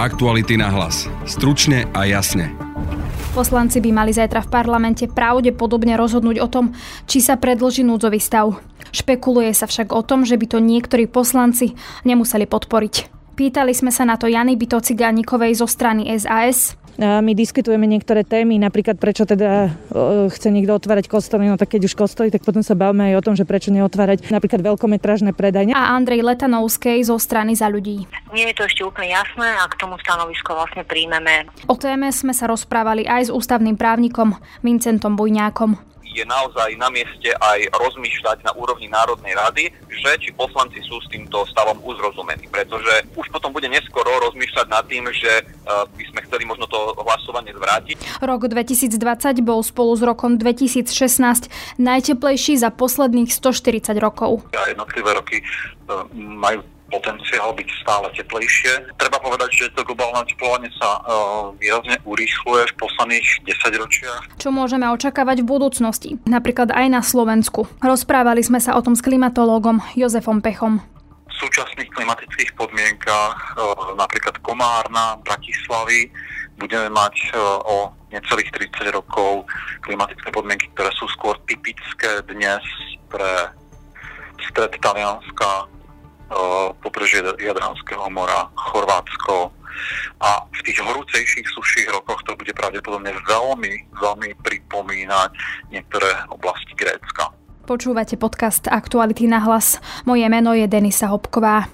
Aktuality na hlas. Stručne a jasne. Poslanci by mali zajtra v parlamente pravdepodobne rozhodnúť o tom, či sa predlží núdzový stav. Špekuluje sa však o tom, že by to niektorí poslanci nemuseli podporiť. Pýtali sme sa na to Jany Bytocigánikovej zo strany SAS. My diskutujeme niektoré témy, napríklad prečo teda chce niekto otvárať kostoly, no tak keď už kostoly, tak potom sa bavíme aj o tom, že prečo neotvárať napríklad veľkometražné predajne. A Andrej Letanovskej zo strany za ľudí. Nie je to ešte úplne jasné a k tomu stanovisko vlastne príjmeme. O téme sme sa rozprávali aj s ústavným právnikom Vincentom Bujňákom je naozaj na mieste aj rozmýšľať na úrovni Národnej rady, že či poslanci sú s týmto stavom uzrozumení. Pretože už potom bude neskoro rozmýšľať nad tým, že e, by sme chceli možno to hlasovanie zvrátiť. Rok 2020 bol spolu s rokom 2016 najteplejší za posledných 140 rokov. A jednotlivé roky e, majú potenciál byť stále teplejšie. Treba povedať, že to globálne oteplovanie sa uh, výrazne urýchluje v posledných 10 ročiach. Čo môžeme očakávať v budúcnosti? Napríklad aj na Slovensku. Rozprávali sme sa o tom s klimatológom Jozefom Pechom v súčasných klimatických podmienkach, uh, napríklad Komárna, Bratislavy, budeme mať uh, o necelých 30 rokov klimatické podmienky, ktoré sú skôr typické dnes pre stred Talianska, pobrežie Jadranského mora, Chorvátsko. A v tých horúcejších, suších rokoch to bude pravdepodobne veľmi, veľmi pripomínať niektoré oblasti Grécka. Počúvate podcast Aktuality na hlas. Moje meno je Denisa Hopková.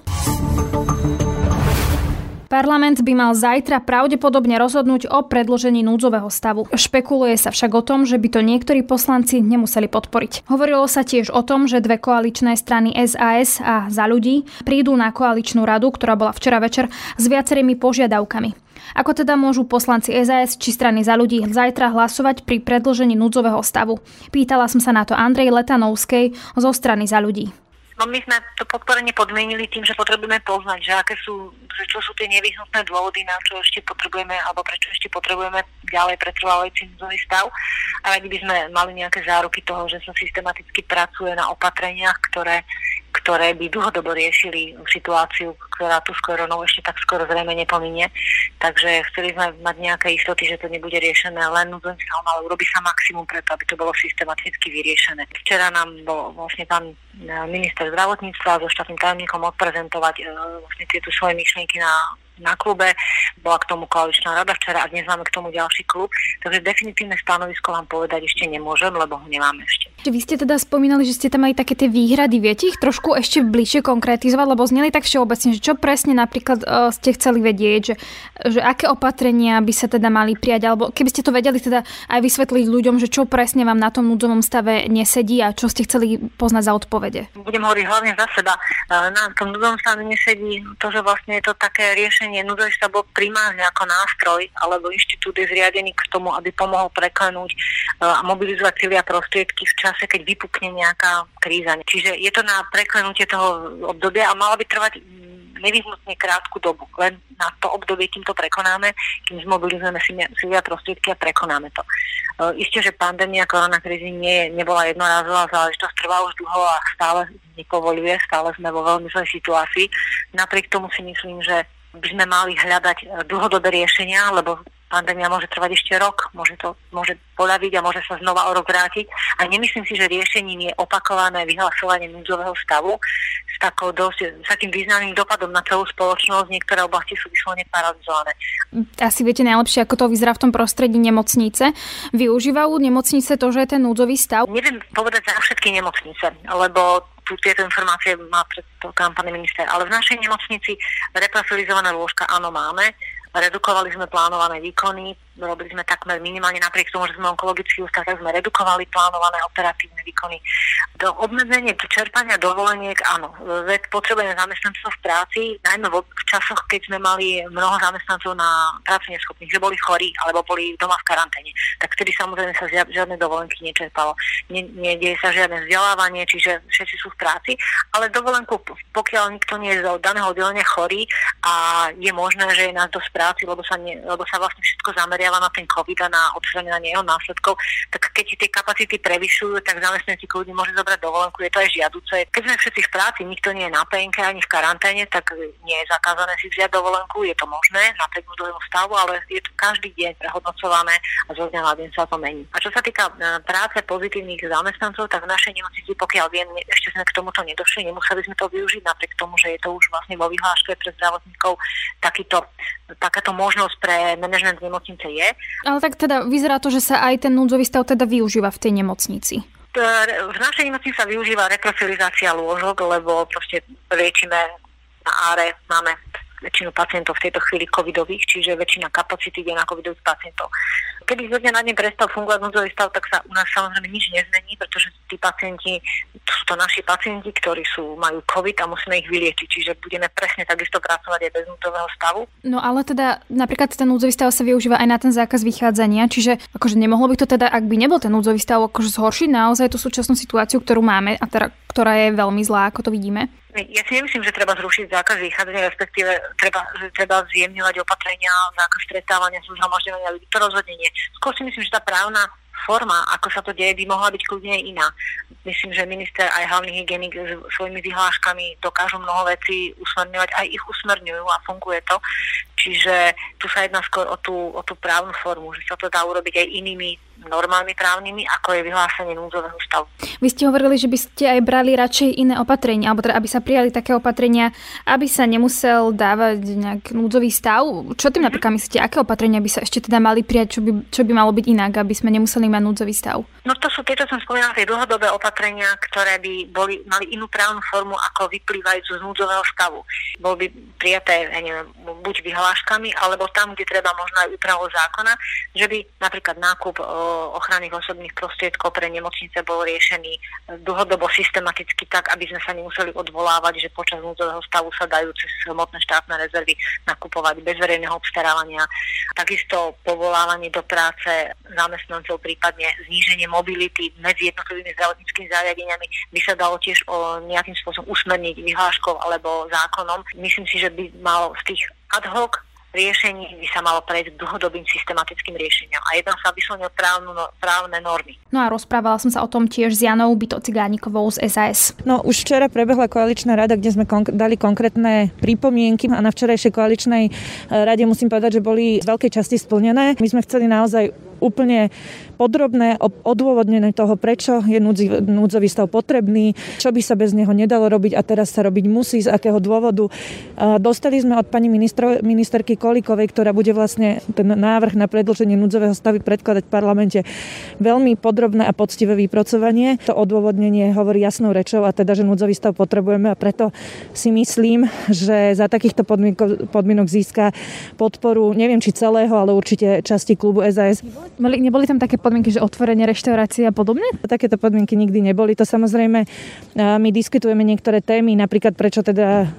Parlament by mal zajtra pravdepodobne rozhodnúť o predložení núdzového stavu. Špekuluje sa však o tom, že by to niektorí poslanci nemuseli podporiť. Hovorilo sa tiež o tom, že dve koaličné strany SAS a za ľudí prídu na koaličnú radu, ktorá bola včera večer s viacerými požiadavkami. Ako teda môžu poslanci SAS či strany za ľudí zajtra hlasovať pri predložení núdzového stavu? Pýtala som sa na to Andrej Letanovskej zo strany za ľudí. No my sme to podporenie podmienili tým, že potrebujeme poznať, že aké sú, že čo sú tie nevyhnutné dôvody, na čo ešte potrebujeme, alebo prečo ešte potrebujeme ďalej pretrvávajúci núdzový stav. A radi by sme mali nejaké záruky toho, že sa systematicky pracuje na opatreniach, ktoré ktoré by dlhodobo riešili situáciu, ktorá tu skoro no ešte tak skoro zrejme nepominie. Takže chceli sme mať nejaké istoty, že to nebude riešené len núdzovým stavom, ale urobí sa maximum preto, aby to bolo systematicky vyriešené. Včera nám bol vlastne pán e, minister zdravotníctva so štátnym tajomníkom odprezentovať e, vlastne tieto svoje myšlienky na na klube, bola k tomu koaličná rada včera a dnes máme k tomu ďalší klub, takže definitívne stanovisko vám povedať ešte nemôžem, lebo ho nemáme ešte. Vy ste teda spomínali, že ste tam mali také tie výhrady, viete ich trošku ešte bližšie konkretizovať, lebo zneli tak všeobecne, že čo presne napríklad uh, ste chceli vedieť, že, že aké opatrenia by sa teda mali prijať, alebo keby ste to vedeli teda aj vysvetliť ľuďom, že čo presne vám na tom núdzovom stave nesedí a čo ste chceli poznať za odpovede. Budem hovoriť hlavne za seba. Na tom núdzovom stave nesedí to, že vlastne je to také riešenie riešenie núdzový stav bol primárne ako nástroj alebo inštitút je zriadený k tomu, aby pomohol preklenúť e, a mobilizovať cilia prostriedky v čase, keď vypukne nejaká kríza. Čiže je to na preklenutie toho obdobia a mala by trvať nevyhnutne krátku dobu. Len na to obdobie, kým to prekonáme, kým zmobilizujeme silia prostriedky a prekonáme to. Uh, isté, že pandémia koronakrízy nie, nebola jednorázová záležitosť, trvá už dlho a stále nepovoluje, stále sme vo veľmi zlej situácii. Napriek tomu si myslím, že by sme mali hľadať eh, dlhodobé riešenia, lebo pandémia môže trvať ešte rok, môže to môže poľaviť a môže sa znova o rok vrátiť. A nemyslím si, že riešením je opakované vyhlasovanie núdzového stavu s, takou dosť, s takým významným dopadom na celú spoločnosť. Niektoré oblasti sú vyslovene paralizované. Asi viete najlepšie, ako to vyzerá v tom prostredí nemocnice. Využívajú nemocnice to, že je ten núdzový stav? Neviem povedať za všetky nemocnice, lebo tu tieto informácie má predpokladám pán minister. Ale v našej nemocnici reprofilizované lôžka áno máme. Redukovali sme plánované výkony, robili sme takmer minimálne napriek tomu, že sme onkologický ústav, tak sme redukovali plánované operatívne výkony. Do obmedzenie čerpania dovoleniek, áno, potrebujeme zamestnancov v práci, najmä v časoch, keď sme mali mnoho zamestnancov na práci neschopných, že boli chorí alebo boli doma v karanténe. Tak vtedy samozrejme sa žiadne dovolenky nečerpalo. Ne, nedieje sa žiadne vzdelávanie, čiže všetci sú v práci, ale dovolenku, pokiaľ nikto nie je z daného oddelenia chorý a je možné, že je nás dosť práci, lebo sa, ne, lebo sa vlastne všetko zameriava na ten COVID a na odstraňovanie jeho následkov, tak keď tie kapacity prevyšujú, tak zamestnanci kľudne môže zobrať dovolenku, je to aj žiaduce. Keď sme všetci v práci, nikto nie je na penke ani v karanténe, tak nie je zakázané si vziať dovolenku, je to možné napriek núdzovému stavu, ale je to každý deň prehodnocované a zo dňa na deň sa to mení. A čo sa týka e, práce pozitívnych zamestnancov, tak v našej nemocnici, pokiaľ viem, ešte sme k tomuto nedošli, nemuseli sme to využiť napriek tomu, že je to už vlastne vo vyhláške pre zdravotníkov takýto, takáto možnosť pre manažment nemocnice je. Ale tak teda vyzerá to, že sa aj ten núdzový stav teda využíva v tej nemocnici. V našej nemocnici sa využíva reprofilizácia lôžok, lebo proste liečíme na áre, máme väčšinu pacientov v tejto chvíli covidových, čiže väčšina kapacity je na covidových pacientov. Keby zo dňa na deň prestal fungovať núdzový stav, tak sa u nás samozrejme nič nezmení, pretože tí pacienti, sú to naši pacienti, ktorí sú, majú COVID a musíme ich vyliečiť, čiže budeme presne takisto pracovať aj bez núdzového stavu. No ale teda napríklad ten núdzový stav sa využíva aj na ten zákaz vychádzania, čiže akože nemohlo by to teda, ak by nebol ten núdzový stav, akože zhoršiť naozaj tú súčasnú situáciu, ktorú máme a teda, ktorá je veľmi zlá, ako to vidíme? Ja si nemyslím, že treba zrušiť zákaz vychádzania, respektíve treba, treba zjemňovať opatrenia, zákaz stretávania, zhromažďovania ľudí. To rozhodne. Skôr si myslím, že tá právna forma, ako sa to deje, by mohla byť kľudne iná. Myslím, že minister aj hlavný hygienik s svojimi vyhláškami dokážu mnoho vecí usmerňovať, aj ich usmerňujú a funguje to. Čiže tu sa jedná skôr o tú, o tú právnu formu, že sa to dá urobiť aj inými normálnymi právnymi, ako je vyhlásenie núdzového stavu. Vy ste hovorili, že by ste aj brali radšej iné opatrenia, alebo teda aby sa prijali také opatrenia, aby sa nemusel dávať nejak núdzový stav. Čo tým napríklad myslíte, aké opatrenia by sa ešte teda mali prijať, čo by, čo by malo byť inak, aby sme nemuseli mať núdzový stav? No to sú tieto, som spomínala, tie dlhodobé opatrenia, ktoré by boli, mali inú právnu formu ako vyplývajúcu z núdzového stavu. Bol by prijaté, ja neviem, buď vyhláškami, alebo tam, kde treba možno aj úpravou zákona, že by napríklad nákup ochranných osobných prostriedkov pre nemocnice bol riešený dlhodobo systematicky tak, aby sme sa nemuseli odvolávať, že počas núdzového stavu sa dajú cez hmotné štátne rezervy nakupovať bez verejného obstarávania. Takisto povolávanie do práce zamestnancov, prípadne zníženie mobility medzi jednotlivými zdravotníckými zariadeniami by sa dalo tiež o nejakým spôsobom usmerniť vyhláškou alebo zákonom. Myslím si, že by mal z tých ad hoc riešení by sa malo prejsť k dlhodobým systematickým riešeniam. A jedná sa vyslovene o právnu, no, právne normy. No a rozprávala som sa o tom tiež s Janou Byto Cigánikovou z SAS. No už včera prebehla koaličná rada, kde sme konk- dali konkrétne pripomienky a na včerajšej koaličnej e, rade musím povedať, že boli z veľkej časti splnené. My sme chceli naozaj úplne podrobné odôvodnené toho, prečo je núdzový stav potrebný, čo by sa bez neho nedalo robiť a teraz sa robiť musí, z akého dôvodu. Dostali sme od pani ministro, ministerky Kolikovej, ktorá bude vlastne ten návrh na predlženie núdzového stavu predkladať v parlamente veľmi podrobné a poctivé vypracovanie. To odôvodnenie hovorí jasnou rečou a teda, že núdzový stav potrebujeme a preto si myslím, že za takýchto podmienok, podmienok získa podporu, neviem či celého, ale určite časti klubu SAS. Boli, neboli tam také podmienky, že otvorenie reštaurácie a podobne? Takéto podmienky nikdy neboli. To samozrejme, my diskutujeme niektoré témy, napríklad prečo teda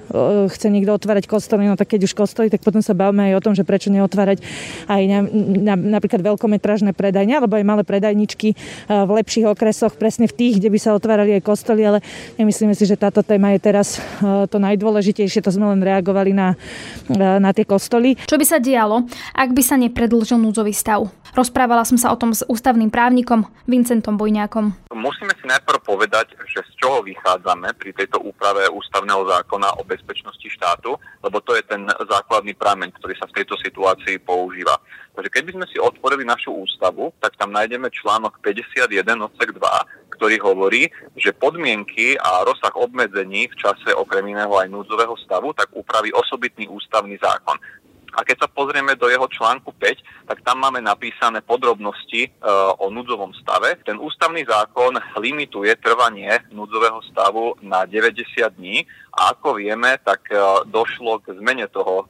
chce niekto otvárať kostoly, no tak keď už kostoly, tak potom sa bavíme aj o tom, že prečo neotvárať aj na, na, napríklad veľkometrážne predajne, alebo aj malé predajničky v lepších okresoch, presne v tých, kde by sa otvárali aj kostoly, ale nemyslíme si, že táto téma je teraz to najdôležitejšie, to sme len reagovali na, na tie kostoly. Čo by sa dialo, ak by sa nepredlžil núdzový stav? Rozprávala som sa o tom s ústavným právnikom Vincentom Bojňákom. Musíme si najprv povedať, že z čoho vychádzame pri tejto úprave ústavného zákona o bezpečnosti štátu, lebo to je ten základný prameň, ktorý sa v tejto situácii používa. Takže keby sme si otvorili našu ústavu, tak tam nájdeme článok 51 odsek 2, ktorý hovorí, že podmienky a rozsah obmedzení v čase okrem iného aj núdzového stavu, tak upraví osobitný ústavný zákon. A keď sa pozrieme do jeho článku 5, tak tam máme napísané podrobnosti e, o núdzovom stave. Ten ústavný zákon limituje trvanie núdzového stavu na 90 dní a ako vieme, tak e, došlo k zmene toho e,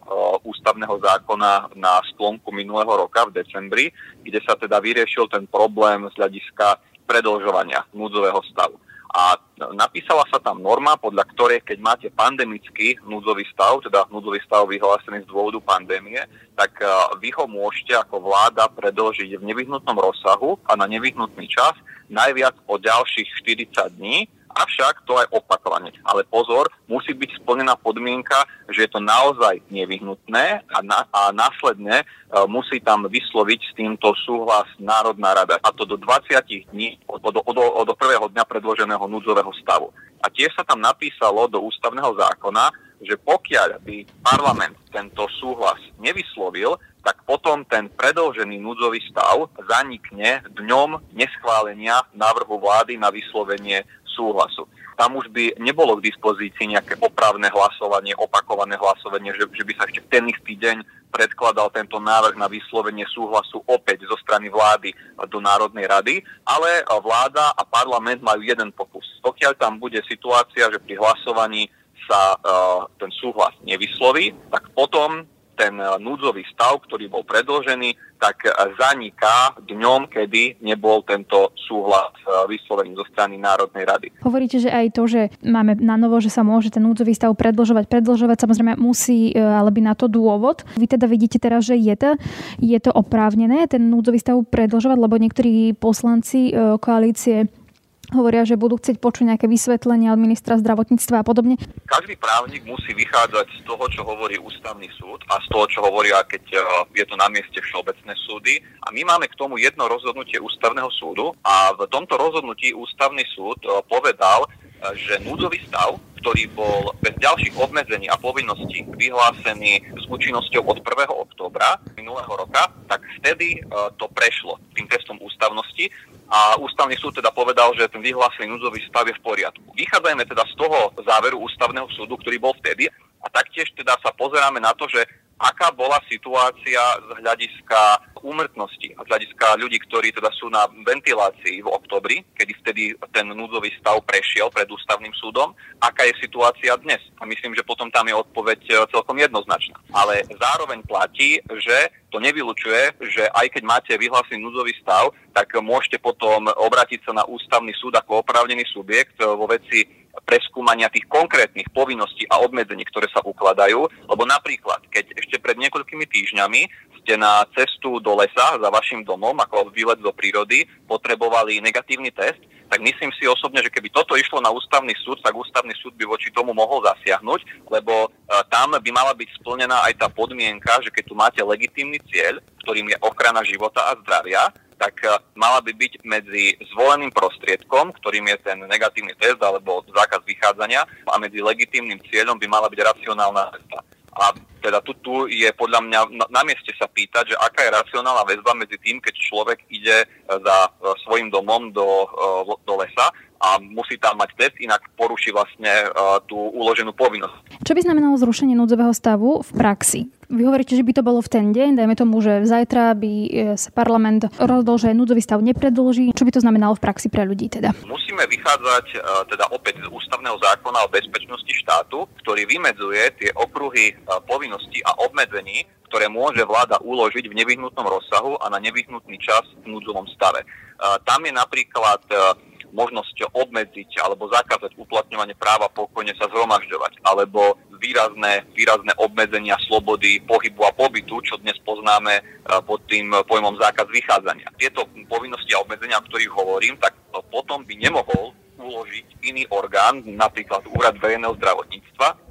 ústavného zákona na sklonku minulého roka v decembri, kde sa teda vyriešil ten problém z hľadiska predlžovania núdzového stavu. A napísala sa tam norma, podľa ktorej, keď máte pandemický núdzový stav, teda núdzový stav vyhlásený z dôvodu pandémie, tak e, vy ho môžete ako vláda predlžiť v nevyhnutnom rozsahu a na nevyhnutný čas najviac o ďalších 40 dní Avšak to aj opakovane. Ale pozor, musí byť splnená podmienka, že je to naozaj nevyhnutné a, na, a následne uh, musí tam vysloviť s týmto súhlas Národná rada. A to do 20 dní od, od, od, od prvého dňa predloženého núdzového stavu. A tiež sa tam napísalo do ústavného zákona, že pokiaľ by parlament tento súhlas nevyslovil, tak potom ten predlžený núdzový stav zanikne dňom neschválenia návrhu vlády na vyslovenie súhlasu. Tam už by nebolo k dispozícii nejaké opravné hlasovanie, opakované hlasovanie, že, že by sa ešte ten istý deň predkladal tento návrh na vyslovenie súhlasu opäť zo strany vlády do Národnej rady, ale vláda a parlament majú jeden pokus. Pokiaľ tam bude situácia, že pri hlasovaní sa uh, ten súhlas nevysloví, tak potom ten e, núdzový stav, ktorý bol predložený, tak e, zaniká dňom, kedy nebol tento súhlas vyslovený zo strany Národnej rady. Hovoríte, že aj to, že máme na novo, že sa môže ten núdzový stav predlžovať, predlžovať, samozrejme musí, ale by na to dôvod. Vy teda vidíte teraz, že je to, je to oprávnené, ten núdzový stav predlžovať, lebo niektorí poslanci koalície hovoria, že budú chcieť počuť nejaké vysvetlenia od ministra zdravotníctva a podobne. Každý právnik musí vychádzať z toho, čo hovorí ústavný súd a z toho, čo hovoria, keď e, je to na mieste všeobecné súdy. A my máme k tomu jedno rozhodnutie ústavného súdu a v tomto rozhodnutí ústavný súd e, povedal, e, že núdzový stav, ktorý bol bez ďalších obmedzení a povinností vyhlásený s účinnosťou od 1. októbra minulého roka, tak vtedy to prešlo tým testom ústavnosti a ústavný súd teda povedal, že ten vyhlásený núdzový stav je v poriadku. Vychádzajme teda z toho záveru ústavného súdu, ktorý bol vtedy a taktiež teda sa pozeráme na to, že aká bola situácia z hľadiska úmrtnosti a z hľadiska ľudí, ktorí teda sú na ventilácii v oktobri, kedy vtedy ten núdzový stav prešiel pred ústavným súdom, aká je situácia dnes. A myslím, že potom tam je odpoveď e, celkom jednoznačná. Ale zároveň platí, že to nevylučuje, že aj keď máte vyhlásený núdzový stav, tak môžete potom obrátiť sa na ústavný súd ako oprávnený subjekt e, vo veci preskúmania tých konkrétnych povinností a obmedzení, ktoré sa ukladajú. Lebo napríklad, keď ešte pred niekoľkými týždňami ste na cestu do lesa za vašim domom, ako výlet do prírody, potrebovali negatívny test, tak myslím si osobne, že keby toto išlo na ústavný súd, tak ústavný súd by voči tomu mohol zasiahnuť, lebo uh, tam by mala byť splnená aj tá podmienka, že keď tu máte legitímny cieľ, ktorým je ochrana života a zdravia, tak e, mala by byť medzi zvoleným prostriedkom, ktorým je ten negatívny test alebo zákaz vychádzania a medzi legitímnym cieľom by mala byť racionálna cesta. A teda tu, tu je podľa mňa na, na mieste sa pýtať, že aká je racionálna väzba medzi tým, keď človek ide e, za e, svojim domom do, do lesa a musí tam mať test, inak poruší vlastne uh, tú uloženú povinnosť. Čo by znamenalo zrušenie núdzového stavu v praxi? Vy hovoríte, že by to bolo v ten deň, dajme tomu, že zajtra by e, sa parlament rozhodol, že núdzový stav nepredlží. Čo by to znamenalo v praxi pre ľudí teda? Musíme vychádzať uh, teda opäť z ústavného zákona o bezpečnosti štátu, ktorý vymedzuje tie okruhy uh, povinností a obmedzení, ktoré môže vláda uložiť v nevyhnutnom rozsahu a na nevyhnutný čas v núdzovom stave. Tam je napríklad možnosť obmedziť alebo zakázať uplatňovanie práva pokojne sa zhromažďovať, alebo výrazné, výrazné obmedzenia slobody pohybu a pobytu, čo dnes poznáme e, pod tým pojmom zákaz vychádzania. Tieto povinnosti a obmedzenia, o ktorých hovorím, tak potom by nemohol uložiť iný orgán, napríklad Úrad verejného zdravotníctva,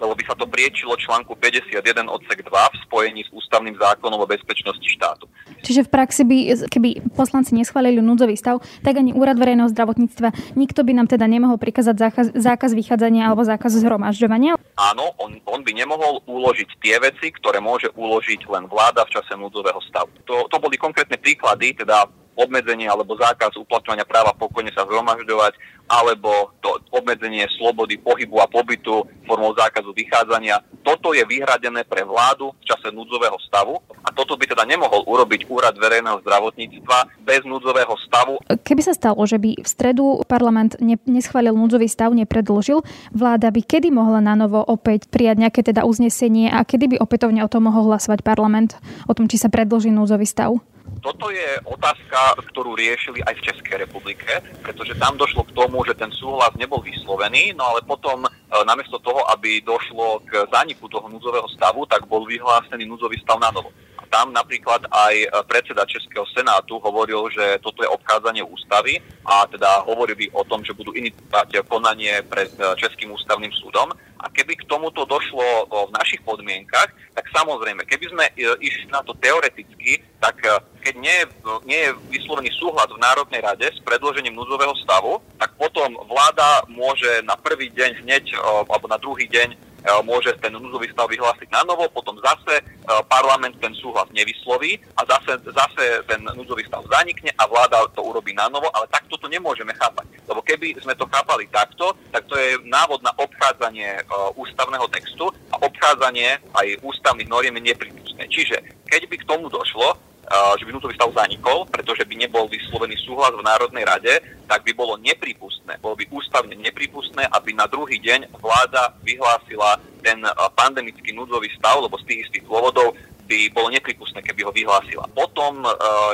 lebo by sa to priečilo článku 51 odsek 2 v spojení s ústavným zákonom o bezpečnosti štátu. Čiže v praxi by, keby poslanci neschválili núdzový stav, tak ani úrad verejného zdravotníctva, nikto by nám teda nemohol prikázať zákaz, zákaz vychádzania alebo zákaz zhromažďovania? Áno, on, on by nemohol uložiť tie veci, ktoré môže uložiť len vláda v čase núdzového stavu. To, to boli konkrétne príklady, teda obmedzenie alebo zákaz uplatňovania práva pokojne sa zhromažďovať, alebo to obmedzenie slobody pohybu a pobytu formou zákazu vychádzania. Toto je vyhradené pre vládu v čase núdzového stavu a toto by teda nemohol urobiť Úrad verejného zdravotníctva bez núdzového stavu. Keby sa stalo, že by v stredu parlament ne, neschválil núdzový stav, nepredlžil, vláda by kedy mohla na novo opäť prijať nejaké teda uznesenie a kedy by opätovne o tom mohol hlasovať parlament, o tom, či sa predlží núdzový stav? Toto je otázka, ktorú riešili aj v Českej republike, pretože tam došlo k tomu, že ten súhlas nebol vyslovený, no ale potom e, namiesto toho, aby došlo k zániku toho núdzového stavu, tak bol vyhlásený núdzový stav na novo. A tam napríklad aj predseda Českého senátu hovoril, že toto je obchádzanie ústavy a teda hovorili o tom, že budú iniciovať konanie pred Českým ústavným súdom. A keby k tomuto došlo v našich podmienkach, tak samozrejme, keby sme išli na to teoreticky, tak keď nie je, nie je vyslovený súhlas v Národnej rade s predložením núdzového stavu, tak potom vláda môže na prvý deň hneď alebo na druhý deň môže ten núdzový stav vyhlásiť na novo, potom zase parlament ten súhlas nevysloví a zase, zase ten núdzový stav zanikne a vláda to urobí na novo, ale takto to nemôžeme chápať. Lebo keby sme to chápali takto, tak to je návod na obchádzanie ústavného textu a obchádzanie aj ústavných noriem je nepripustné. Čiže keď by k tomu došlo, že by núdzový stav zanikol, pretože by nebol vyslovený súhlas v Národnej rade, tak by bolo nepripustné, bolo by ústavne nepripustné, aby na druhý deň vláda vyhlásila ten pandemický núdzový stav, lebo z tých istých dôvodov by bolo nepripustné, keby ho vyhlásila. Potom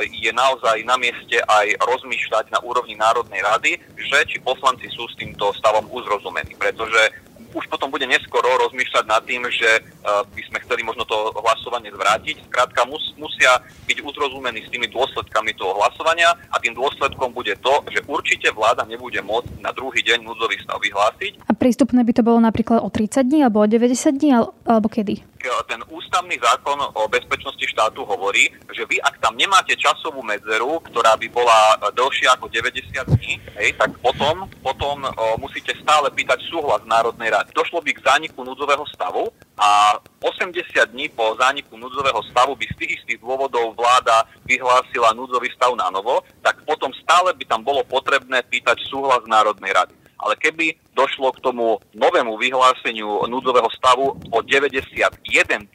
je naozaj na mieste aj rozmýšľať na úrovni Národnej rady, že či poslanci sú s týmto stavom uzrozumení, pretože už potom bude neskoro rozmýšľať nad tým, že uh, by sme chceli možno to hlasovanie zvrátiť. Skrátka mus, musia byť uzrozumení s tými dôsledkami toho hlasovania a tým dôsledkom bude to, že určite vláda nebude môcť na druhý deň núdzový stav vyhlásiť. A prístupné by to bolo napríklad o 30 dní alebo o 90 dní alebo kedy? Ten ústavný zákon o bezpečnosti štátu hovorí, že vy, ak tam nemáte časovú medzeru, ktorá by bola dlhšia ako 90 dní, hej, tak potom, potom o, musíte stále pýtať súhlas Národnej rady. Došlo by k zániku núdzového stavu a 80 dní po zániku núdzového stavu by z tých istých dôvodov vláda vyhlásila núdzový stav na novo, tak potom stále by tam bolo potrebné pýtať súhlas Národnej rady ale keby došlo k tomu novému vyhláseniu núdzového stavu o 91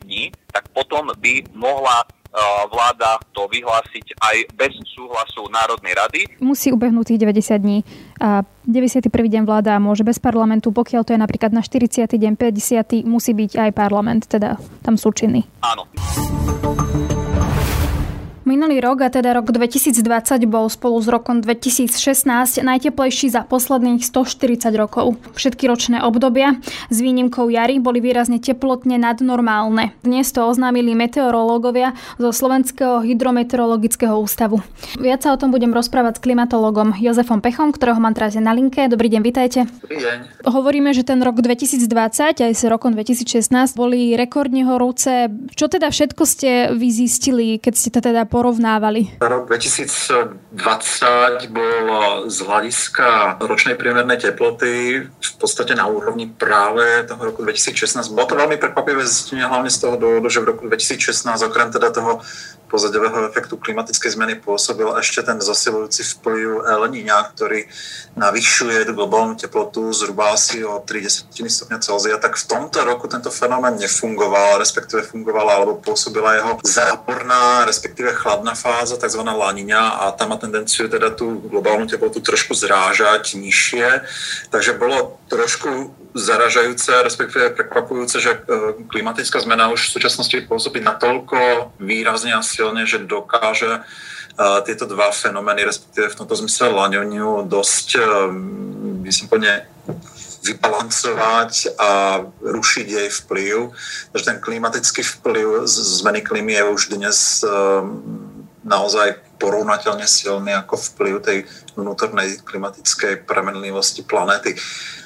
dní, tak potom by mohla e, vláda to vyhlásiť aj bez súhlasu Národnej rady. Musí ubehnúť tých 90 dní. A 91. deň vláda môže bez parlamentu, pokiaľ to je napríklad na 40. deň, 50. musí byť aj parlament, teda tam sú činy. Áno. Minulý rok, a teda rok 2020, bol spolu s rokom 2016 najteplejší za posledných 140 rokov. Všetky ročné obdobia s výnimkou jary boli výrazne teplotne nadnormálne. Dnes to oznámili meteorológovia zo Slovenského hydrometeorologického ústavu. Viac sa o tom budem rozprávať s klimatologom Jozefom Pechom, ktorého mám teraz na linke. Dobrý deň, vitajte. Dobrý deň. Hovoríme, že ten rok 2020 aj s rokom 2016 boli rekordne horúce. Čo teda všetko ste vy zistili, keď ste to teda porovnávali? Rok 2020 bol z hľadiska ročnej priemernej teploty v podstate na úrovni práve toho roku 2016. Bolo to veľmi prekvapivé zistenie, hlavne z toho dôvodu, že v roku 2016 okrem teda toho pozadiového efektu klimatickej zmeny pôsobil ešte ten zasilujúci vplyv El Niña, ktorý navyšuje globálnu teplotu zhruba asi o 30 stupňa Celzia, tak v tomto roku tento fenomén nefungoval, respektíve fungovala alebo pôsobila jeho záporná, respektíve chladná fáza, tzv. laniňa a tá má tendenciu teda tú globálnu teplotu trošku zrážať nižšie, takže bolo trošku zaražajúce, respektíve prekvapujúce, že e, klimatická zmena už v súčasnosti pôsobí natoľko výrazne a silne, že dokáže e, tieto dva fenomény, respektíve v tomto zmysle laňoniu, dosť, e, by som plne vybalancovať a rušiť jej vplyv. Takže ten klimatický vplyv zmeny klímy je už dnes naozaj porovnateľne silný ako vplyv tej vnútornej klimatickej premenlivosti planéty.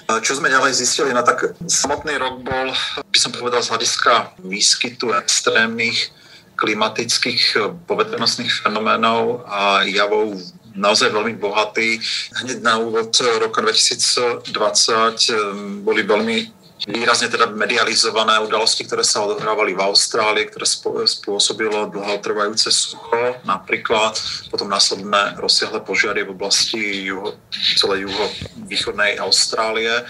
Čo sme ďalej zistili? No tak samotný rok bol, by som povedal, z hľadiska výskytu extrémnych klimatických eh, povedomostných fenoménov a javov naozaj veľmi bohatý. Hneď na úvod roka 2020 eh, boli veľmi výrazne teda medializované udalosti, ktoré sa odohrávali v Austrálii, ktoré spôsobilo dlhotrvajúce sucho, napríklad potom následné rozsiahle požiary v oblasti juho, celej juho-východnej Austrálie.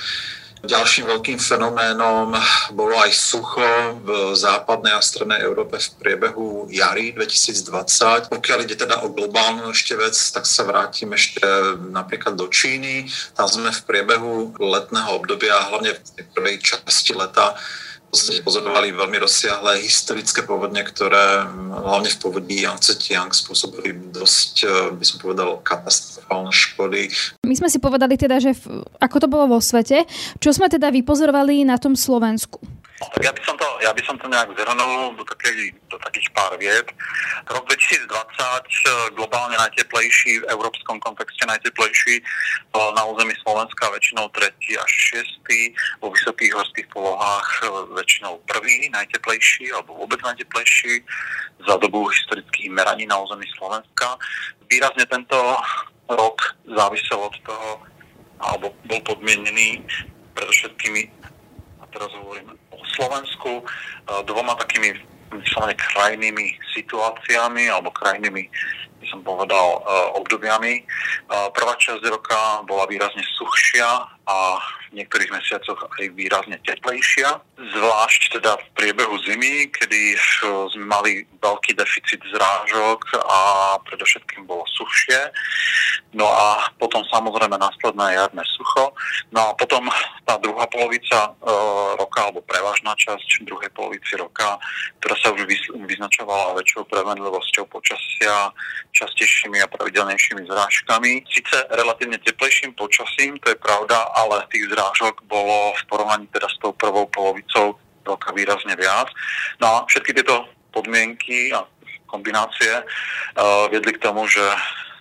Ďalším veľkým fenoménom bolo aj sucho v západnej a strednej Európe v priebehu jary 2020. Pokiaľ ide teda o globálnu ešte vec, tak sa vrátim ešte napríklad do Číny. Tam sme v priebehu letného obdobia, hlavne v prvej časti leta, pozorovali veľmi rozsiahle historické povodne, ktoré hlavne v povodí Yangtze Tiang spôsobili dosť, eh, by som povedal, katastrofálne škody. My sme si povedali teda, že ako to bolo vo svete. Čo sme teda vypozorovali na tom Slovensku? No, tak ja by som to, ja by som to nejak zhrnul do, takej, do takých pár vied. Rok 2020 eh, globálne najteplejší, v európskom kontexte najteplejší, eh, na území Slovenska väčšinou tretí až šiestý, vo vysokých horských polohách eh, väčšinou prvý najteplejší alebo vôbec najteplejší za dobu historických meraní na území Slovenska. Výrazne tento rok závisel od toho, alebo bol podmienený predovšetkými, teraz hovorím Slovensku dvoma takými vyslovene krajnými situáciami alebo krajnými, by som povedal, obdobiami. Prvá časť roka bola výrazne suchšia a v niektorých mesiacoch aj výrazne teplejšia. Zvlášť teda v priebehu zimy, kedy sme mali veľký deficit zrážok a predovšetkým bolo suchšie. No a potom samozrejme následné jarné sucho. No a potom tá druhá polovica e, roka, alebo prevažná časť druhej polovici roka, ktorá sa už vyznačovala väčšou premenlivosťou počasia, častejšími a pravidelnejšími zrážkami. Sice relatívne teplejším počasím, to je pravda, ale tých zrážok bolo v porovnaní teda s tou prvou polovicou roka výrazne viac. No a všetky tieto podmienky a kombinácie uh, viedli k tomu, že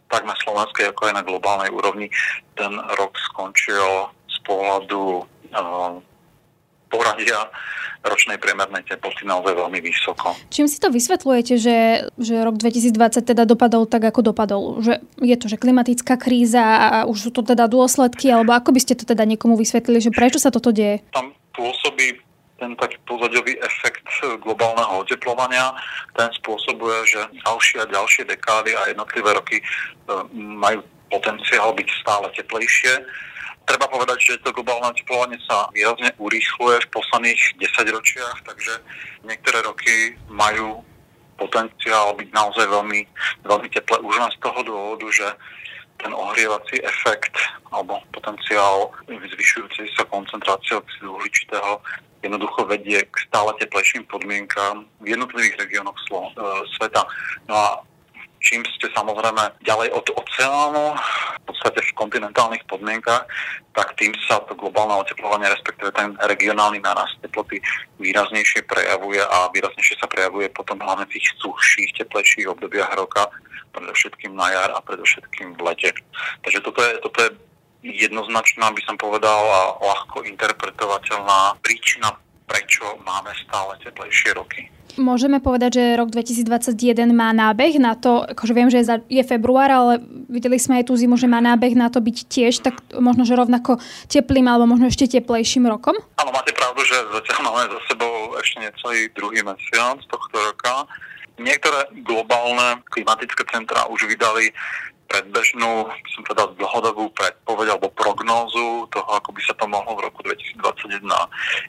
tak na slovenskej, ako aj na globálnej úrovni ten rok skončil z pohľadu uh, poradia ročnej priemernej teploty naozaj veľmi vysoko. Čím si to vysvetľujete, že, že rok 2020 teda dopadol tak, ako dopadol? Že je to, že klimatická kríza a už sú to teda dôsledky, alebo ako by ste to teda niekomu vysvetlili, že prečo sa toto deje? Tam pôsobí ten taký pozadiový efekt globálneho oteplovania. Ten spôsobuje, že ďalšie a ďalšie dekády a jednotlivé roky e, majú potenciál byť stále teplejšie. Treba povedať, že to globálne oteplovanie sa výrazne urýchluje v posledných desaťročiach, takže niektoré roky majú potenciál byť naozaj veľmi, veľmi teplé už len z toho dôvodu, že ten ohrievací efekt alebo potenciál zvyšujúcej sa koncentrácie oxidu uhličitého jednoducho vedie k stále teplejším podmienkám v jednotlivých regiónoch e, sveta. No a čím ste samozrejme ďalej od oceánu, v podstate v kontinentálnych podmienkach, tak tým sa to globálne oteplovanie, respektíve ten regionálny nárast teploty výraznejšie prejavuje a výraznejšie sa prejavuje potom hlavne v tých suchších, teplejších obdobiach roka, predovšetkým na jar a predovšetkým v lete. Takže toto je, toto je jednoznačná, by som povedal, a ľahko interpretovateľná príčina, prečo máme stále teplejšie roky. Môžeme povedať, že rok 2021 má nábeh na to, akože viem, že je, február, ale videli sme aj tú zimu, že má nábeh na to byť tiež tak možno, že rovnako teplým alebo možno ešte teplejším rokom? Áno, máte pravdu, že zatiaľ máme za sebou ešte necelý druhý mesiac tohto roka. Niektoré globálne klimatické centrá už vydali predbežnú, som teda dlhodobú predpoveď alebo prognózu toho, ako by sa to mohlo v roku 2021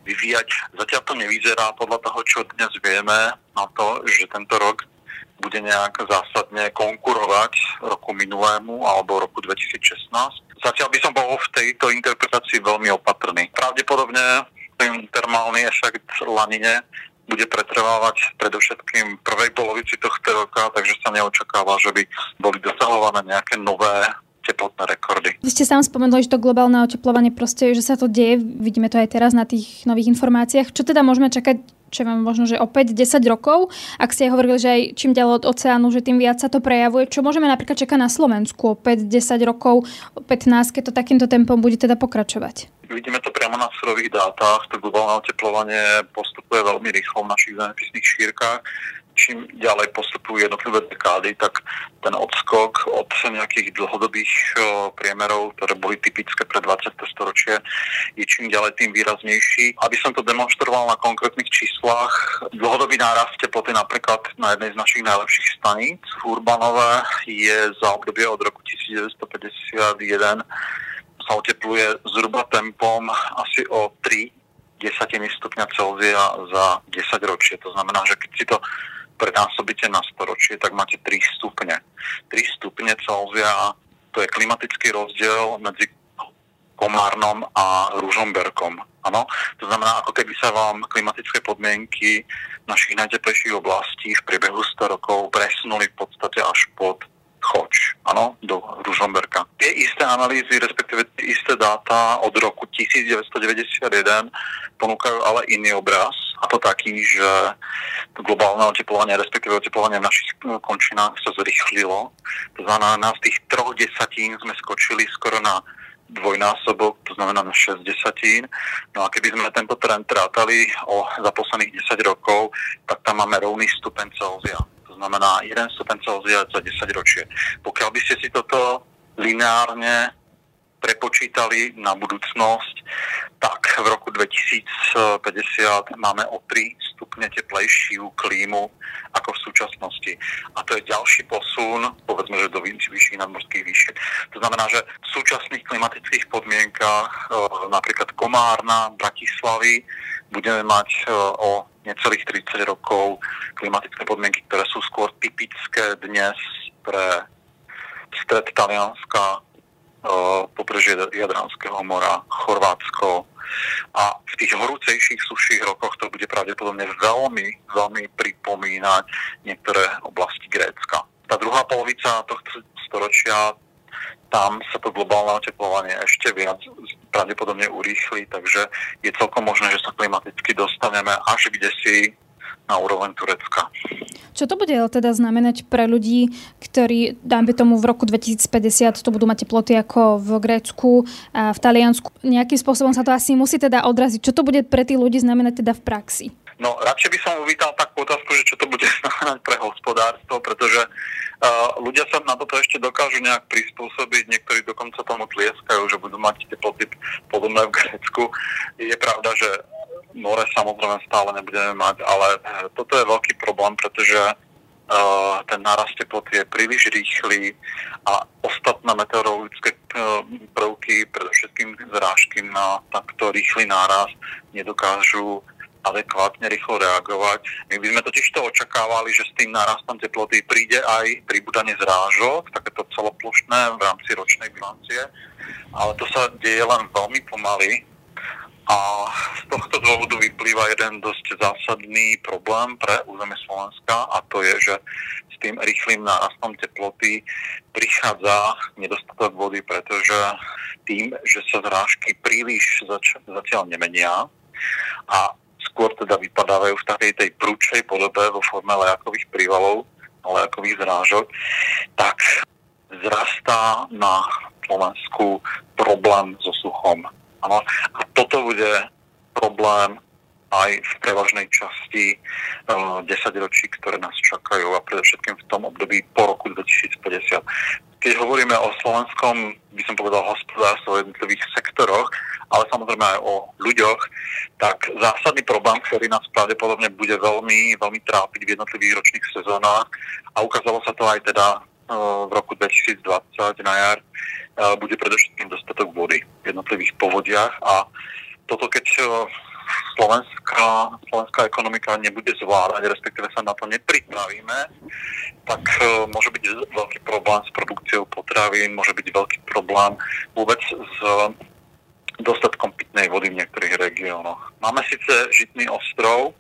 vyvíjať. Zatiaľ to nevyzerá podľa toho, čo dnes vieme na to, že tento rok bude nejak zásadne konkurovať roku minulému alebo roku 2016. Zatiaľ by som bol v tejto interpretácii veľmi opatrný. Pravdepodobne ten termálny efekt lanine bude pretrvávať predovšetkým prvej polovici tohto roka, takže sa neočakáva, že by boli dosahované nejaké nové teplotné rekordy. Vy ste sám spomenuli, že to globálne oteplovanie proste, že sa to deje, vidíme to aj teraz na tých nových informáciách. Čo teda môžeme čakať čo mám možno, že opäť 10 rokov, ak ste hovorili, že aj čím ďalej od oceánu, že tým viac sa to prejavuje, čo môžeme napríklad čakať na Slovensku opäť 10 rokov, 15, keď to takýmto tempom bude teda pokračovať? Vidíme to surových dátach, to globálne oteplovanie postupuje veľmi rýchlo v našich zemepisných šírkach čím ďalej postupujú jednotlivé dekády, tak ten odskok od nejakých dlhodobých priemerov, ktoré boli typické pre 20. storočie, je čím ďalej tým výraznejší. Aby som to demonstroval na konkrétnych číslach, dlhodobý nárast teploty napríklad na jednej z našich najlepších staníc Urbanové je za obdobie od roku 1951 sa otepluje zhruba tempom asi o 3 desatiny stupňa Celzia za 10 ročie. To znamená, že keď si to prenásobíte na storočie, tak máte 3 stupne. 3 stupne Celzia, to je klimatický rozdiel medzi Komárnom a Ružomberkom. Ano? To znamená, ako keby sa vám klimatické podmienky našich najteplejších oblastí v priebehu 100 rokov presunuli v podstate až pod choč, áno, do Ružomberka. Tie isté analýzy, respektíve tie isté dáta od roku 1991 ponúkajú ale iný obraz, a to taký, že globálne oteplovanie, respektíve oteplovanie v našich e, končinách sa zrychlilo. To znamená, na z tých troch desatín sme skočili skoro na dvojnásobok, to znamená na 6 desatín. No a keby sme tento trend trátali o, za posledných 10 rokov, tak tam máme rovný stupeň Celzia. Znamená 1 stupeň Celzia za 10 ročie. Pokiaľ by ste si toto lineárne prepočítali na budúcnosť, tak v roku 2050 máme o 3 stupne teplejšiu klímu ako v súčasnosti. A to je ďalší posun, povedzme, že do vyšších nadmorských výšiek. To znamená, že v súčasných klimatických podmienkach, e, napríklad Komárna, Bratislavy, budeme mať e, o necelých 30 rokov klimatické podmienky, ktoré sú skôr typické dnes pre stred Talianska, pobrežie Jadranského mora, Chorvátsko. A v tých horúcejších, suších rokoch to bude pravdepodobne veľmi, veľmi pripomínať niektoré oblasti Grécka. Tá druhá polovica tohto storočia tam sa to globálne oteplovanie ešte viac pravdepodobne urýchli, takže je celkom možné, že sa klimaticky dostaneme až kde si na úroveň Turecka. Čo to bude teda znamenať pre ľudí, ktorí, dáme tomu, v roku 2050 to budú mať teploty ako v Grécku a v Taliansku? Nejakým spôsobom sa to asi musí teda odraziť. Čo to bude pre tých ľudí znamenať teda v praxi? No, radšej by som uvítal takú otázku, že čo to bude znamenať pre hospodárstvo, pretože ľudia sa na toto ešte dokážu nejak prispôsobiť, niektorí dokonca tomu tlieskajú, že budú mať teploty podobné v Grécku. Je pravda, že more samozrejme stále nebudeme mať, ale eh, toto je veľký problém, pretože uh, ten nárast teploty je príliš rýchly a ostatné meteorologické uh, prvky, predovšetkým zrážky na takto rýchly nárast, nedokážu adekvátne rýchlo reagovať. My by sme totiž to očakávali, že s tým nárastom teploty príde aj pribudanie zrážok, takéto celoplošné v rámci ročnej bilancie, ale to sa deje len veľmi pomaly. A z tohto dôvodu vyplýva jeden dosť zásadný problém pre územie Slovenska a to je, že s tým rýchlým nárastom teploty prichádza nedostatok vody, pretože tým, že sa zrážky príliš zač- zatiaľ nemenia. A skôr teda vypadávajú v takej tej prúčej podobe vo forme lejakových prívalov, lejakových zrážok, tak zrastá na Slovensku problém so suchom Ano? A toto bude problém aj v prevažnej časti uh, eh, 10 ročí, ktoré nás čakajú a predovšetkým v tom období po roku 2050. Keď hovoríme o slovenskom, by som povedal, hospodárstve v jednotlivých sektoroch, ale samozrejme aj o ľuďoch, tak zásadný problém, ktorý nás pravdepodobne bude veľmi, veľmi trápiť v jednotlivých ročných sezónach a ukázalo sa to aj teda uh, v roku 2020 na jar, bude predovšetkým dostatok vody v jednotlivých povodiach a toto keď e, slovenská, slovenská ekonomika nebude zvládať, respektíve sa na to nepripravíme, tak e, môže byť veľký problém s produkciou potravín, môže byť veľký problém vôbec s dostatkom pitnej vody v niektorých regiónoch. Máme síce žitný ostrov,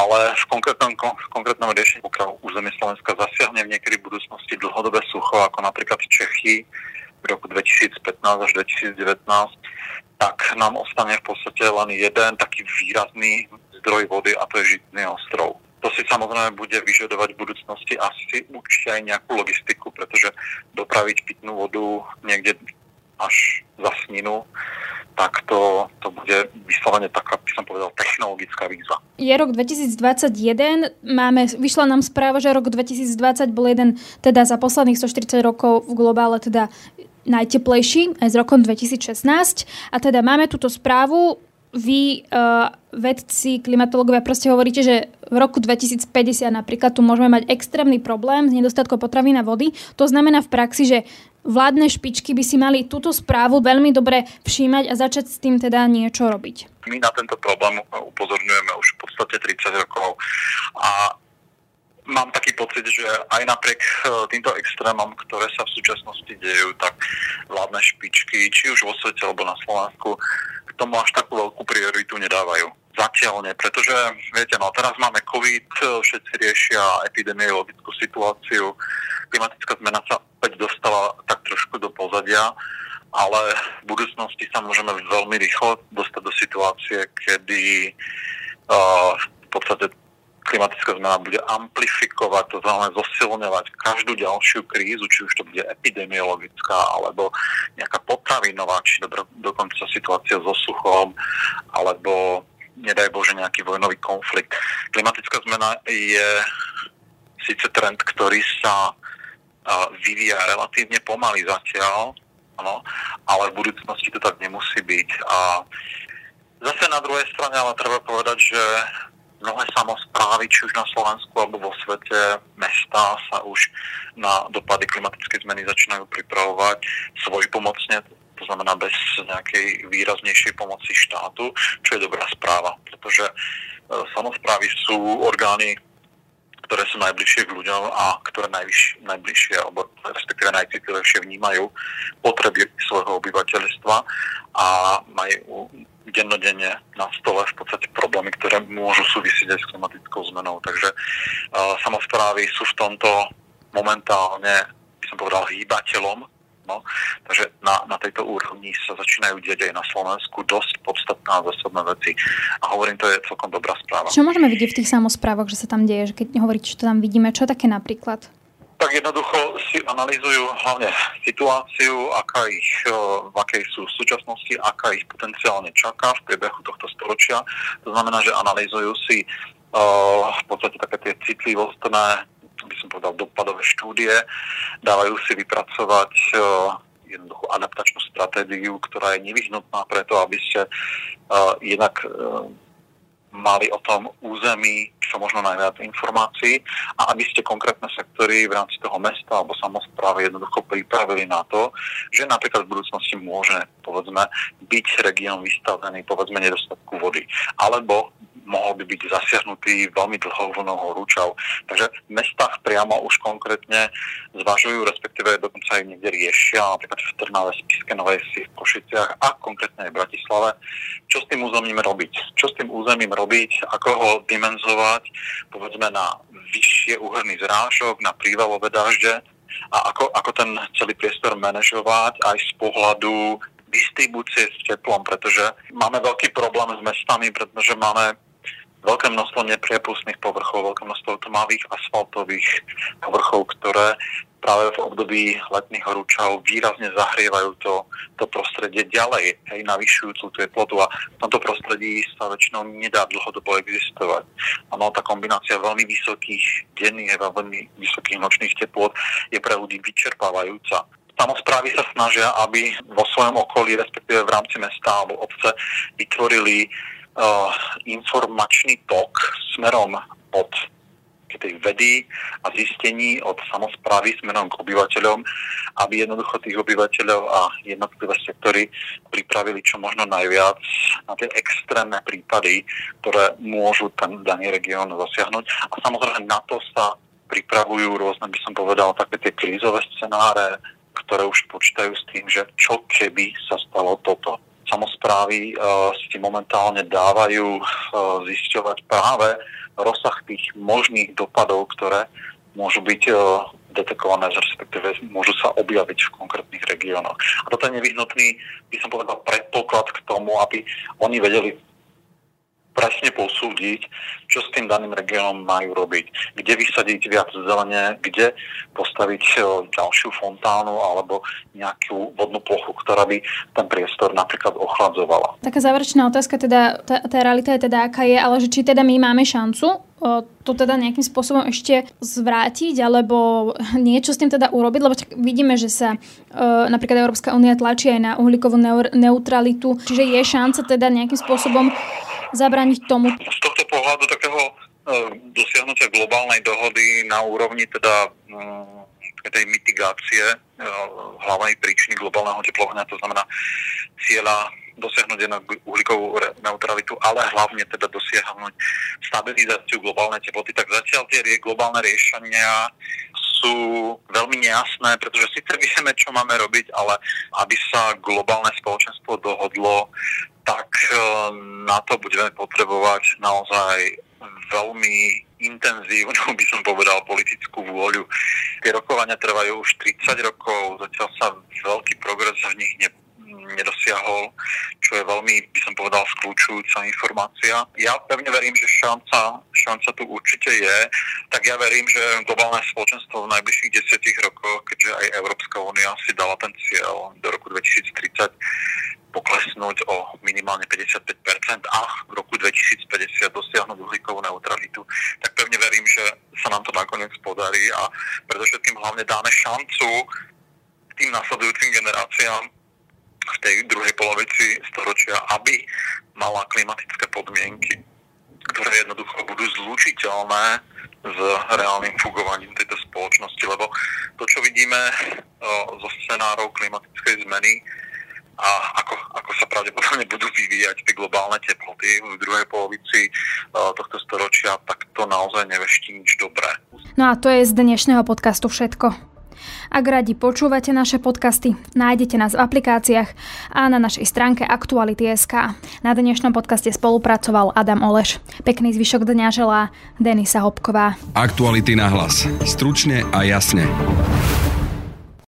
ale v konkrétnom, v konkrétnom riešení, pokiaľ územie Slovenska zasiahne v niekedy budúcnosti dlhodobé sucho, ako napríklad Čechy, v roku 2015 až 2019, tak nám ostane v podstate len jeden taký výrazný zdroj vody a to je Žitný ostrov. To si samozrejme bude vyžadovať v budúcnosti asi určite aj nejakú logistiku, pretože dopraviť pitnú vodu niekde až za sninu, tak to, to bude vyslovene taká, by som povedal, technologická výzva. Je rok 2021, máme, vyšla nám správa, že rok 2020 bol jeden teda za posledných 140 rokov v globále teda najteplejší aj z rokom 2016. A teda máme túto správu, vy, uh, vedci, klimatológovia, proste hovoríte, že v roku 2050 napríklad tu môžeme mať extrémny problém s nedostatkom potravín a vody. To znamená v praxi, že vládne špičky by si mali túto správu veľmi dobre všímať a začať s tým teda niečo robiť. My na tento problém upozorňujeme už v podstate 30 rokov a mám taký pocit, že aj napriek e, týmto extrémom, ktoré sa v súčasnosti dejú, tak vládne špičky, či už vo svete alebo na Slovensku, k tomu až takú veľkú prioritu nedávajú. Zatiaľ nie, pretože viete, no teraz máme COVID, všetci riešia epidemiologickú situáciu, klimatická zmena sa opäť dostala tak trošku do pozadia, ale v budúcnosti sa môžeme veľmi rýchlo dostať do situácie, kedy uh, v podstate klimatická zmena bude amplifikovať, to znamená zosilňovať každú ďalšiu krízu, či už to bude epidemiologická, alebo nejaká potravinová, či do, dokonca situácia so suchom, alebo nedaj Bože nejaký vojnový konflikt. Klimatická zmena je síce trend, ktorý sa vyvíja relatívne pomaly zatiaľ, ano, ale v budúcnosti to tak nemusí byť. A zase na druhej strane ale treba povedať, že mnohé samozprávy, či už na Slovensku alebo vo svete, mesta sa už na dopady klimatickej zmeny začínajú pripravovať pomocne, to znamená bez nejakej výraznejšej pomoci štátu, čo je dobrá správa, pretože e, samozprávy sú orgány, ktoré sú najbližšie k ľuďom a ktoré najvyš, najbližšie, alebo respektíve najcitlivejšie vnímajú potreby svojho obyvateľstva a majú dennodenne na stole v podstate problémy, ktoré môžu súvisieť aj s klimatickou zmenou. Takže uh, samozprávy sú v tomto momentálne, by som povedal, hýbateľom. No, takže na, na tejto úrovni sa začínajú diať aj na Slovensku dosť podstatné a zásadné veci. A hovorím, to je celkom dobrá správa. Čo môžeme vidieť v tých samozprávach, že sa tam deje? Keď hovoríte, čo tam vidíme, čo také napríklad? Tak jednoducho si analýzujú hlavne situáciu, aká ich, v akej sú v súčasnosti, aká ich potenciálne čaká v priebehu tohto storočia. To znamená, že analýzujú si v podstate také tie citlivostné, by som povedal, dopadové štúdie, dávajú si vypracovať jednoduchú adaptačnú stratégiu, ktorá je nevyhnutná preto, aby ste uh, jednak uh, mali o tom území čo možno najviac informácií a aby ste konkrétne sektory v rámci toho mesta alebo samozprávy jednoducho pripravili na to, že napríklad v budúcnosti môže povedzme byť región vystavený povedzme nedostatku vody. Alebo mohol by byť zasiahnutý veľmi dlhou vlnou horúčav. Takže v mestách priamo už konkrétne zvažujú, respektíve dokonca aj niekde riešia, napríklad v Trnave, Spiske Novej Si, v Košiciach a konkrétne aj v Bratislave, čo s tým územím robiť. Čo s tým územím robiť, ako ho dimenzovať, povedzme na vyššie uhrný zrážok, na prívalové dažde, a ako, ako ten celý priestor manažovať aj z pohľadu distribúcie s teplom, pretože máme veľký problém s mestami, pretože máme veľké množstvo nepriepustných povrchov, veľké množstvo tmavých asfaltových povrchov, ktoré práve v období letných horúčav výrazne zahrievajú to, to prostredie ďalej, hej, navyšujúcu tú teplotu a v tomto prostredí sa väčšinou nedá dlhodobo existovať. Áno, tá kombinácia veľmi vysokých denných a veľmi vysokých nočných teplot je pre ľudí vyčerpávajúca. Samozprávy sa snažia, aby vo svojom okolí, respektíve v rámci mesta alebo obce, vytvorili informačný tok smerom od tej vedy a zistení od samozprávy smerom k obyvateľom, aby jednoducho tých obyvateľov a jednotlivé sektory pripravili čo možno najviac na tie extrémne prípady, ktoré môžu ten daný región zasiahnuť. A samozrejme na to sa pripravujú rôzne, by som povedal, také tie krízové scenáre, ktoré už počítajú s tým, že čo keby sa stalo toto samozprávy uh, si momentálne dávajú uh, zisťovať práve rozsah tých možných dopadov, ktoré môžu byť uh, detekované, respektíve môžu sa objaviť v konkrétnych regiónoch. A toto je nevyhnutný, by som povedal, predpoklad k tomu, aby oni vedeli presne posúdiť, čo s tým daným regiónom majú robiť. Kde vysadiť viac zelene, kde postaviť e, ďalšiu fontánu alebo nejakú vodnú plochu, ktorá by ten priestor napríklad ochladzovala. Taká záverečná otázka, teda, tá, tá realita je teda aká je, ale že či teda my máme šancu e, to teda nejakým spôsobom ešte zvrátiť alebo niečo s tým teda urobiť, lebo vidíme, že sa e, napríklad Európska únia tlačí aj na uhlíkovú neutralitu, čiže je šanca teda nejakým spôsobom zabrániť tomu? Z tohto pohľadu takého e, dosiahnutia globálnej dohody na úrovni teda mm, tej mitigácie e, hlavnej príčiny globálneho teplovania, to znamená cieľa dosiahnuť uhlíkovú neutralitu, ale hlavne teda dosiahnuť stabilizáciu globálnej teploty, tak zatiaľ tie globálne riešenia sú veľmi nejasné, pretože síce vieme, čo máme robiť, ale aby sa globálne spoločenstvo dohodlo, tak e, na to budeme potrebovať naozaj veľmi intenzívnu, by som povedal, politickú vôľu. Tie rokovania trvajú už 30 rokov, zatiaľ sa veľký progres v nich ne, nedosiahol, čo je veľmi, by som povedal, skľúčujúca informácia. Ja pevne verím, že šanca, šanca tu určite je, tak ja verím, že globálne spoločenstvo v najbližších desiatich rokoch, keďže aj Európska únia si dala ten cieľ do roku 2030 poklesnúť o minimálne 55% a v roku 2050 dosiahnuť uhlíkovú neutralitu, tak pevne verím, že sa nám to nakoniec podarí a predovšetkým hlavne dáme šancu tým nasledujúcim generáciám v tej druhej polovici storočia, aby mala klimatické podmienky, ktoré jednoducho budú zlučiteľné s reálnym fungovaním tejto spoločnosti, lebo to, čo vidíme zo scenárov klimatickej zmeny, a ako, ako sa pravdepodobne budú vyvíjať tie globálne teploty v druhej polovici uh, tohto storočia, tak to naozaj neveští nič dobré. No a to je z dnešného podcastu všetko. Ak radi počúvate naše podcasty, nájdete nás v aplikáciách a na našej stránke Aktuality.sk. Na dnešnom podcaste spolupracoval Adam Oleš. Pekný zvyšok dňa želá Denisa Hopková. Aktuality na hlas. Stručne a jasne.